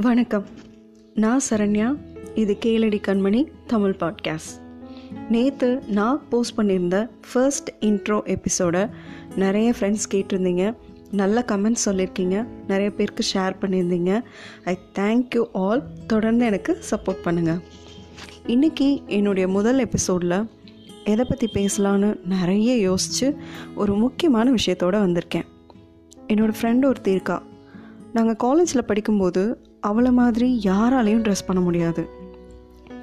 வணக்கம். நான் சரண்யா இது கேளடி கண்மணி தமிழ் பாட்காஸ்ட் நேற்று நான் போஸ்ட் பண்ணியிருந்த ஃபர்ஸ்ட் இன்ட்ரோ எபிசோடை நிறைய ஃப்ரெண்ட்ஸ் கேட்டிருந்தீங்க. நல்ல கமெண்ட்ஸ் சொல்லியிருக்கீங்க. நிறைய பேருக்கு ஷேர் பண்ணியிருந்தீங்க. ஐ தேங்க்யூ ஆல் தொடர்ந்து எனக்கு சப்போர்ட் பண்ணுங்கள் இன்றைக்கி என்னுடைய முதல் எபிசோடில் எதை பற்றி பேசலான்னு நிறைய யோசித்து ஒரு முக்கியமான விஷயத்தோடு வந்திருக்கேன். என்னோடய ஃப்ரெண்ட் ஒருத்தி இருக்கா. நாங்கள் காலேஜில் படிக்கும்போது அவளை மாதிரி யாராலையும் ட்ரெஸ் பண்ண முடியாது.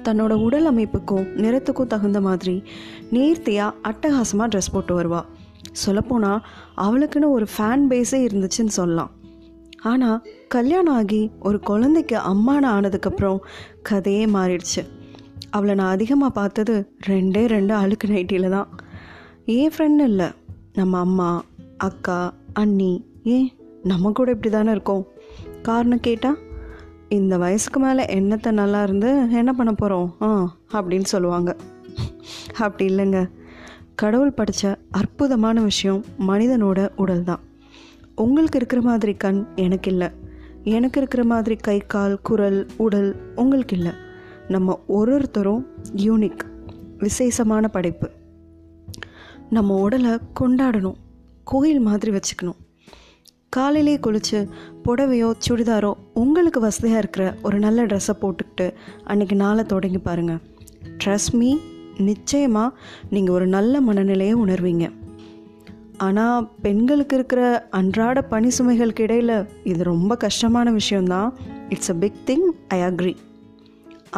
தன்னோட உடல் அமைப்புக்கும் நிறத்துக்கும் தகுந்த மாதிரி நேர்த்தியாக அட்டகாசமாக ட்ரெஸ் போட்டு வருவாள் சொல்லப்போனால் அவளுக்குன்னு ஒரு ஃபேன் பேஸே இருந்துச்சுன்னு சொல்லலாம். ஆனால் கல்யாணம் ஆகி ஒரு குழந்தைக்கு அம்மான ஆனதுக்கப்புறம் கதையே மாறிடுச்சு. அவளை நான் அதிகமாக பார்த்தது ரெண்டே ரெண்டு அழுக்கு நைட்டியில் தான். ஏன் ஃப்ரெண்ட் இல்லை. நம்ம அம்மா அக்கா அண்ணி ஏன் நம்ம கூட இப்படி தானே இருக்கோம். காரணம் கேட்டால் இந்த வயசுக்கு மேலே என்னத்தை நல்லா இருந்து என்ன பண்ண போகிறோம் ஆ அப்படின்னு சொல்லுவாங்க. அப்படி இல்லைங்க. கடவுள் படித்த அற்புதமான விஷயம் மனிதனோட உடல் தான் உங்களுக்கு இருக்கிற மாதிரி கண் எனக்கு இல்லை. எனக்கு இருக்கிற மாதிரி கை கால் குரல் உடல் உங்களுக்கு இல்லை. நம்ம ஒரு ஒருத்தரும் யூனிக் விசேஷமான படைப்பு. நம்ம உடலை கொண்டாடணும். கோயில் மாதிரி வச்சுக்கணும். காலையிலே குளித்து புடவையோ சுடிதாரோ உங்களுக்கு வசதியாக இருக்கிற ஒரு நல்ல ட்ரெஸ்ஸை போட்டுக்கிட்டு அன்றைக்கி நாளை தொடங்கி பாருங்கள் ட்ரெஸ் மீ நிச்சயமாக நீங்கள் ஒரு நல்ல மனநிலையை உணர்வீங்க. ஆனால் பெண்களுக்கு இருக்கிற அன்றாட பணி சுமைகளுக்கு இடையில் இது ரொம்ப கஷ்டமான விஷயந்தான் it's a big thing I agree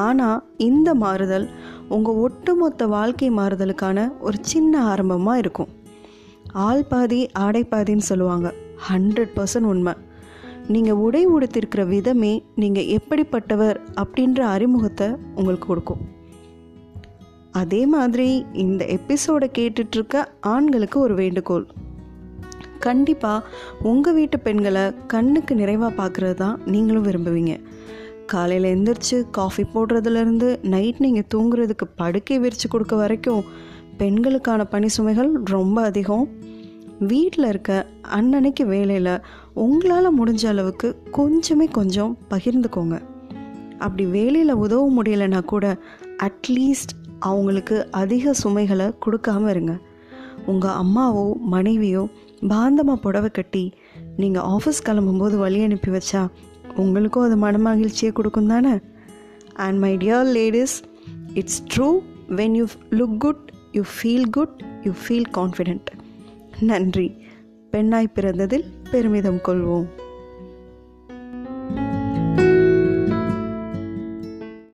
ஆனால் இந்த மாறுதல் உங்கள் ஒட்டுமொத்த வாழ்க்கை மாறுதலுக்கான ஒரு சின்ன ஆரம்பமாக இருக்கும். ஆள் பாதி ஆடை பாதின்னு சொல்லுவாங்க. ஹண்ட்ரட் பர்சன்ட் உண்மை. நீங்கள் உடை உடுத்திருக்கிற விதமே நீங்கள் எப்படிப்பட்டவர் அப்படின்ற அறிமுகத்தை உங்களுக்கு கொடுக்கும். அதே மாதிரி இந்த எபிசோடை கேட்டுட்ருக்க ஆண்களுக்கு ஒரு வேண்டுகோள். கண்டிப்பாக உங்கள் வீட்டு பெண்களை கண்ணுக்கு நிறைவாக பார்க்குறது தான் நீங்களும் விரும்புவீங்க. காலையில் எந்திரிச்சு காஃபி போடுறதுலேருந்து நைட் நீங்கள் தூங்குறதுக்கு படுக்கை விரித்து கொடுக்க வரைக்கும் பெண்களுக்கான பணி சுமைகள் ரொம்ப அதிகம். வீட்டில் இருக்க அன்னன்னைக்கு வேலையில் உங்களால் முடிஞ்ச அளவுக்கு கொஞ்சமே கொஞ்சம் பகிர்ந்துக்கோங்க. அப்படி வேலையில் உதவ முடியலைன்னா கூட அட்லீஸ்ட் அவங்களுக்கு அதிக சுமைகளை கொடுக்காம இருங்க. உங்கள் அம்மாவோ மனைவியோ பாந்தமாக புடவை கட்டி நீங்கள் ஆஃபீஸ் கிளம்பும்போது வழி அனுப்பி வச்சா உங்களுக்கும் அது மன மகிழ்ச்சியை கொடுக்கும் தானே? And my dear ladies it's true when you look good you feel good you feel confident நன்றி. பெண்ணாய் பிறந்ததில் பெருமிதம் கொள்வோம்.